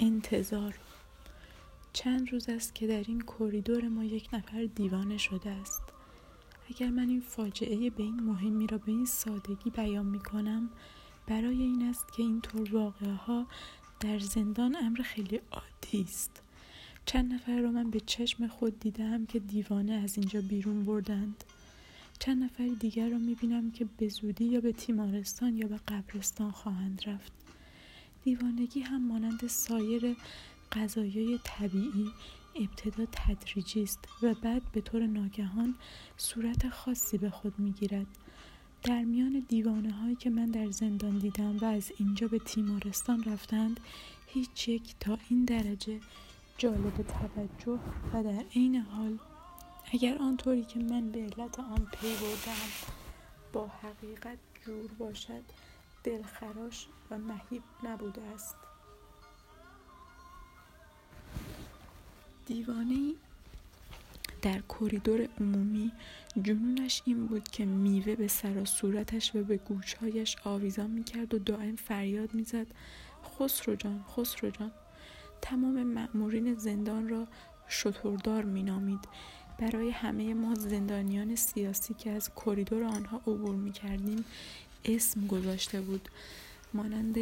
انتظار. چند روز است که در این کریدور ما یک نفر دیوانه شده است. اگر من این فاجعه به این مهمی را به این سادگی بیان می کنم برای این است که اینطور واقعه ها در زندان امر خیلی عادی است. چند نفر را من به چشم خود دیدم که دیوانه از اینجا بیرون بردند. چند نفر دیگر را می‌بینم که به زودی یا به تیمارستان یا به قبرستان خواهند رفت. دیوانگی هم مانند سایر قضایای طبیعی ابتدا تدریجی است و بعد به طور ناگهان صورت خاصی به خود می‌گیرد. در میان دیوانه هایی که من در زندان دیدم و از اینجا به تیمارستان رفتند هیچ یک تا این درجه جالب توجه و در عین حال اگر آنطوری که من به علت آن پی بردم با حقیقت جور باشد دلخراش و مهیب نبوده است. دیوانه در کریدور عمومی جنونش این بود که میوه به سر و صورتش و به گوشهایش آویزان می‌کرد و دائم فریاد می‌زد. خسرو جان خسرو جان. تمام مأمورین زندان را شتردار مینامید. برای همه ما زندانیان سیاسی که از کریدور آنها عبور می کردیم اسم گذاشته بود مانند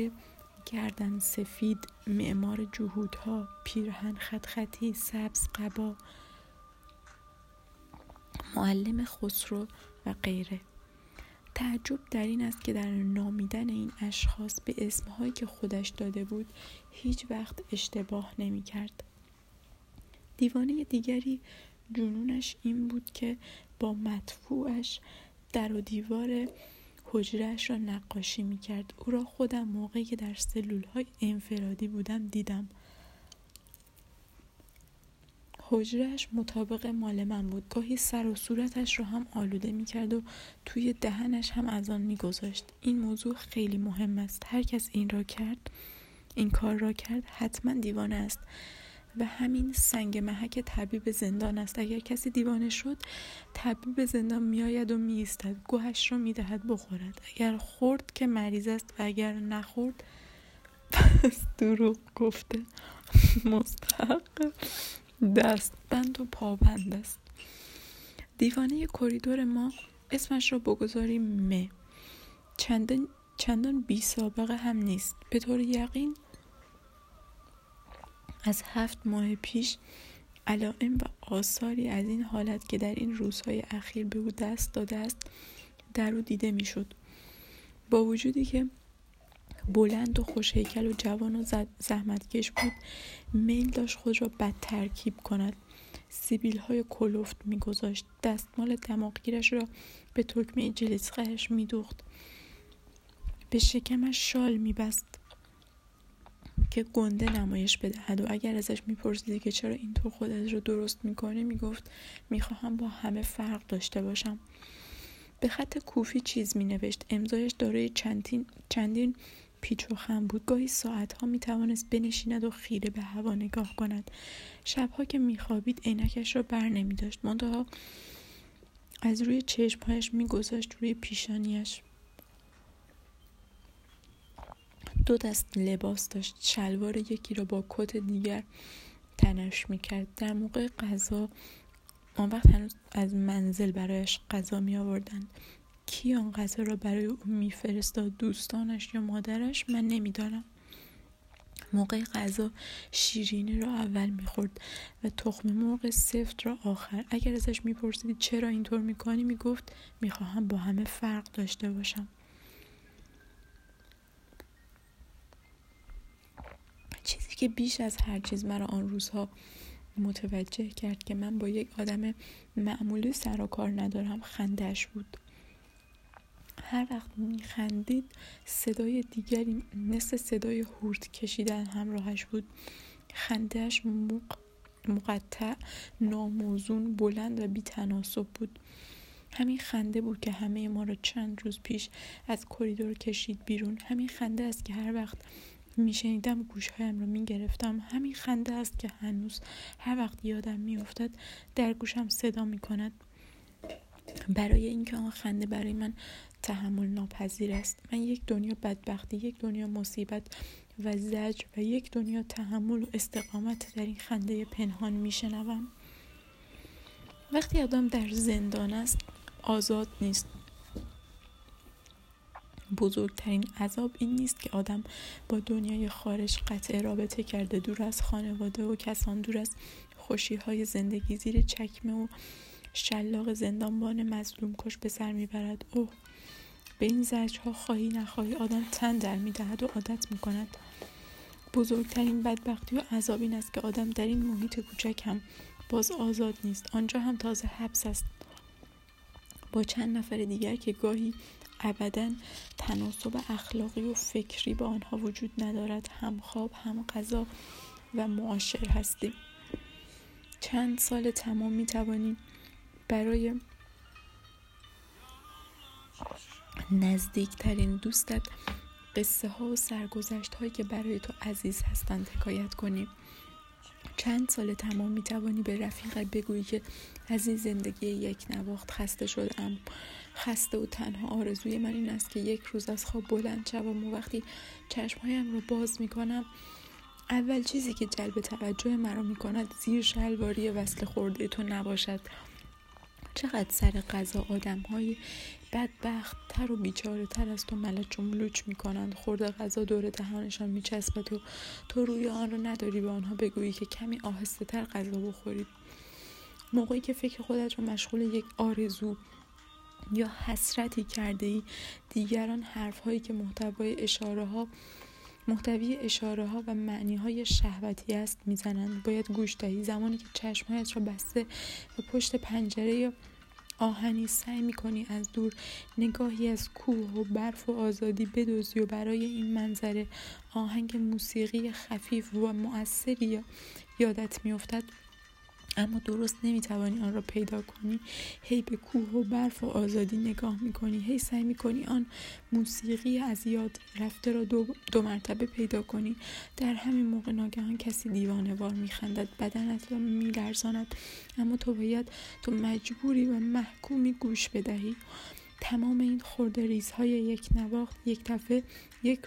گردن سفید معمار جهودها پیرهن خط خطی سبز قبا معلم خسرو و غیره تعجب در این است که در نامیدن این اشخاص به اسمهایی که خودش داده بود هیچ وقت اشتباه نمی کرد. دیوانه دیگری جنونش این بود که با مدفوعش در و دیوار حجرهش را نقاشی می کرد. او را خودم موقعی که در سلول های انفرادی بودم دیدم. حجرهش مطابق مال من بود گاهی سر و صورتش را هم آلوده می کرد و توی دهنش هم از آن می گذاشت. این موضوع خیلی مهم است هر کس این را کرد این کار را کرد حتما دیوانه است و همین سنگ محک طبیب زندان است. اگر کسی دیوانه شد طبیب زندان میآید و میایستد. گوهش را می‌دهد بخورد. اگر خورد که مریض است و اگر نخورد پس دروغ گفته. مستحق. دستبند و پابند است. دیوانه کریدور ما اسمش را بگذاریم م چندان چندان بی سابقه هم نیست. به طور یقین از هفت ماه پیش علائم و آثاری از این حالت که در این روزهای اخیر به او دست داده است در او دیده می‌شد. با وجودی که بلند و خوشهیکل و جوان و زحمتکش بود میل داشت خود را بد ترکیب کند. سیبیل های کلفت میگذاشت. دستمال دماغگیرش را به تکمه جلیسقهش میدوخت. به شکمش شال میبست. که گنده نمایش بدهد و اگر ازش میپرسیدی که چرا اینطور خودت رو درست می‌کنه می‌گفت می‌خواهم با همه فرق داشته باشم. به خط کوفی چیز مینوشت. امضایش دارای چندین, چندین پیچ و خم بود. گاهی ساعتها می توانست بنشیند و خیره به هوا نگاه کند. شبها که میخوابید عینکش را بر نمی داشت منتها از روی چشمهایش میگذاشت روی پیشانیش دو دست لباس داشت شلوار یکی را با کت دیگر تنش می‌کرد. در موقع غذا آن وقت هنوز از منزل برایش غذا می آوردند کی آن غذا را برای او میفرستاد؟ دوستانش یا مادرش؟ من نمی‌دانم. موقع غذا شیرینی را اول می‌خورد و تخم مرغ سفت را آخر. اگر ازش میپرسیدی چرا اینطور می‌کنی می‌گفت می‌خواهم با همه فرق داشته باشم چیزی که بیش از هر چیز مرا آن روزها متوجه کرد که من با یک آدم معمولی سر و کار ندارم خندش بود. هر وقت میخندید صدای دیگری مثل صدای هورت کشیدن همراهش بود. خندهش مقطع ناموزون بلند و بیتناسب بود. همین خنده بود که همه ما را چند روز پیش از کریدور کشید بیرون. همین خنده است که هر وقت میشنیدم گوشهایم را می‌گرفتم. همین خنده است که هنوز هر وقت یادم میافتد در گوشم صدا می‌کند. برای اینکه آن خنده برای من تحمل ناپذیر است. من یک دنیا بدبختی یک دنیا مصیبت و زجر و یک دنیا تحمل و استقامت در این خنده پنهان میشنوم. وقتی آدم در زندان است آزاد نیست. بزرگترین عذاب این نیست که آدم با دنیای خارج قطع رابطه کرده دور از خانواده و کسان دور از خوشی های زندگی زیر چکمه و شلاق زندانبان مظلوم کش به سر می‌برد. اوه به این زجرها خواهی نخواهی آدم تن در می‌دهد و عادت می‌کند. بزرگترین بدبختی و عذاب این است که آدم در این محیط کوچک هم باز آزاد نیست. آنجا هم تازه حبس است. با چند نفر دیگر که گاهی ابدا تناسب اخلاقی و فکری با آنها وجود ندارد. هم خواب هم غذا و معاشر هستیم. چند سال تمام می توانیم برای نزدیکترین دوستت قصه ها و سرگذشت هایی که برای تو عزیز هستند حکایت کنیم. چند سال تمام می توانی به رفیقت بگویی که از این زندگی یک نواخت خسته شدم خسته و تنها آرزوی من این است که یک روز از خواب بلند شوم و وقتی چشمهایم رو باز می کنم اول چیزی که جلب توجه مرا می کند زیر شلواری وصل خورده تو نباشد. چقدر سر غذا آدم های بدبخت تر و بیچاره تر از تو ملچ و ملوچ می کنند خورده غذا دور دهانشان می چسبد و تو روی آن رو نداری به آنها بگویی که کمی آهسته تر غذا بخورید موقعی که فکر خودت رو مشغول یک آرزو یا حسرتی کرده ای؟ دیگران حرف هایی که محتوای اشاره ها محتوی اشاره ها و معنی های شهوتی است می‌زنند. باید گوش دهی. زمانی که چشمهایت را بسته و پشت پنجره یا آهنی سعی می‌کنی از دور نگاهی از کوه و برف و آزادی بدوزی و برای این منظره آهنگ موسیقی خفیف و مؤثری یادت میافتد اما درست نمی‌توانی آن را پیدا کنی. هی به کوه و برف و آزادی نگاه می‌کنی. هی سعی می‌کنی آن موسیقی از یاد رفته را دو, دو مرتبه پیدا کنی. در همین موقع ناگهان کسی دیوانه وار میخندد. بدنت را میلرزاند. اما تو باید تو مجبوری و محکومی گوش بدهی. تمام این خورده ریزهای یک نواخت یک دفعه یک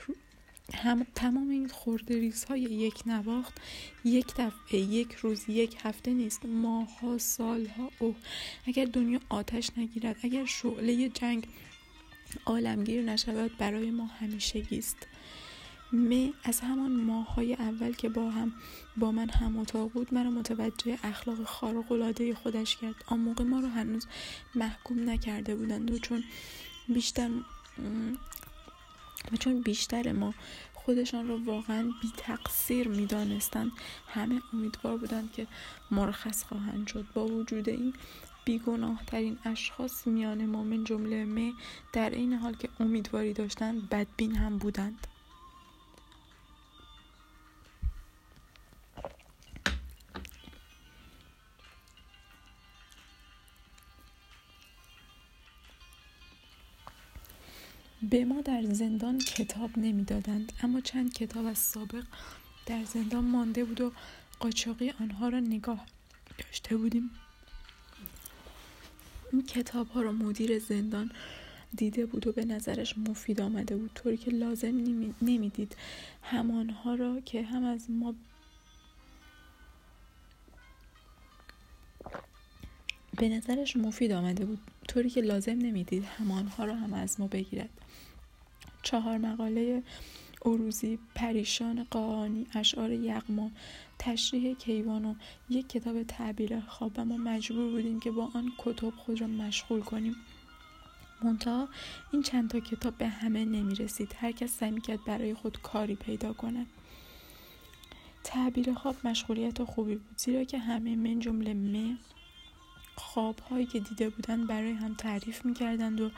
هم تمام این خورده های یک نواخت یک دفعه یک روز یک هفته نیست ماها سالها. او اگر دنیا آتش نگیرد اگر شعله جنگ عالمگیر نشود برای ما همیشه است. می از همان ماهای اول که با هم با من هم اتاق بود مرا متوجه اخلاق خارق العاده خودش کرد. آن موقع ما رو هنوز محکوم نکرده بودند و چون بیشتر و چون بیشتر ما خودشان را واقعا بی تقصیر می دانستند همه امیدوار بودند که مرخص خواهند شد. با وجود این بیگناه ترین اشخاص میان ما من جمله می در این حال که امیدواری داشتند بدبین هم بودند. به ما در زندان کتاب نمی‌دادند اما چند کتاب از سابق در زندان مانده بود و قاچاقی آنها را نگاه داشته بودیم. این کتاب ها را مدیر زندان دیده بود و به نظرش مفید آمده بود. طوری که لازم نمی‌دید. همانها را که هم از ما به نظرش مفید آمده بود. طوری که لازم نمی‌دید. همانها را هم از ما بگیرد. چهار مقاله عروزی پریشان قاانی اشعار یغما تشریح کیوان و یک کتاب تعبیر خواب و ما مجبور بودیم که با آن کتب خود را مشغول کنیم. منتها این چند تا کتاب به همه نمی رسید هر کس سعی کرد برای خود کاری پیدا کند. تعبیر خواب مشغولیت خوبی بود زیرا که همه من جمله من خواب هایی که دیده بودن برای هم تعریف می کردند و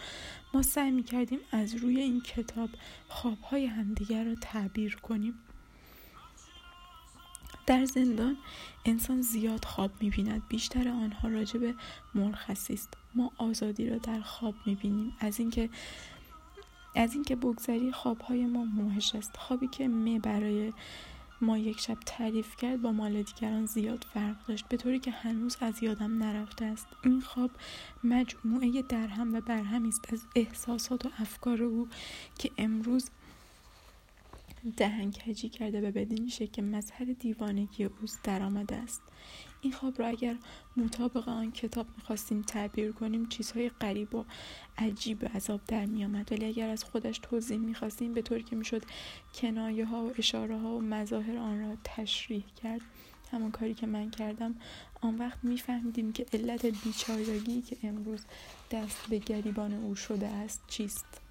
ما سعی می کردیم از روی این کتاب خواب های همدیگر را تعبیر کنیم. در زندان انسان زیاد خواب می بیند بیشتر آنها راجع به مرخصی است. ما آزادی را در خواب می بینیم از اینکه از اینکه بگذری خواب های ما موهش است. خوابی که می برای ما یک شب تعریف کرد با مال دیگران زیاد فرق داشت به طوری که هنوز از یادم نرفته است. این خواب مجموعه درهم و برهم است از احساسات و افکار او که امروز دهنکجی کرده و بدین که مظهر دیوانگی اوست درآمده است. این خواب را اگر مطابق آن کتاب می‌خواستیم تعبیر کنیم چیزهای غریب و عجیب عذاب در میآمد. ولی اگر از خودش توضیح می‌خواستیم به طور که می‌شد کنایه ها و اشاره ها و مظاهر آن را تشریح کرد. همون کاری که من کردم. آن وقت میفهمیدیم که علت بیچارگی که امروز دست به گریبان او شده است چیست.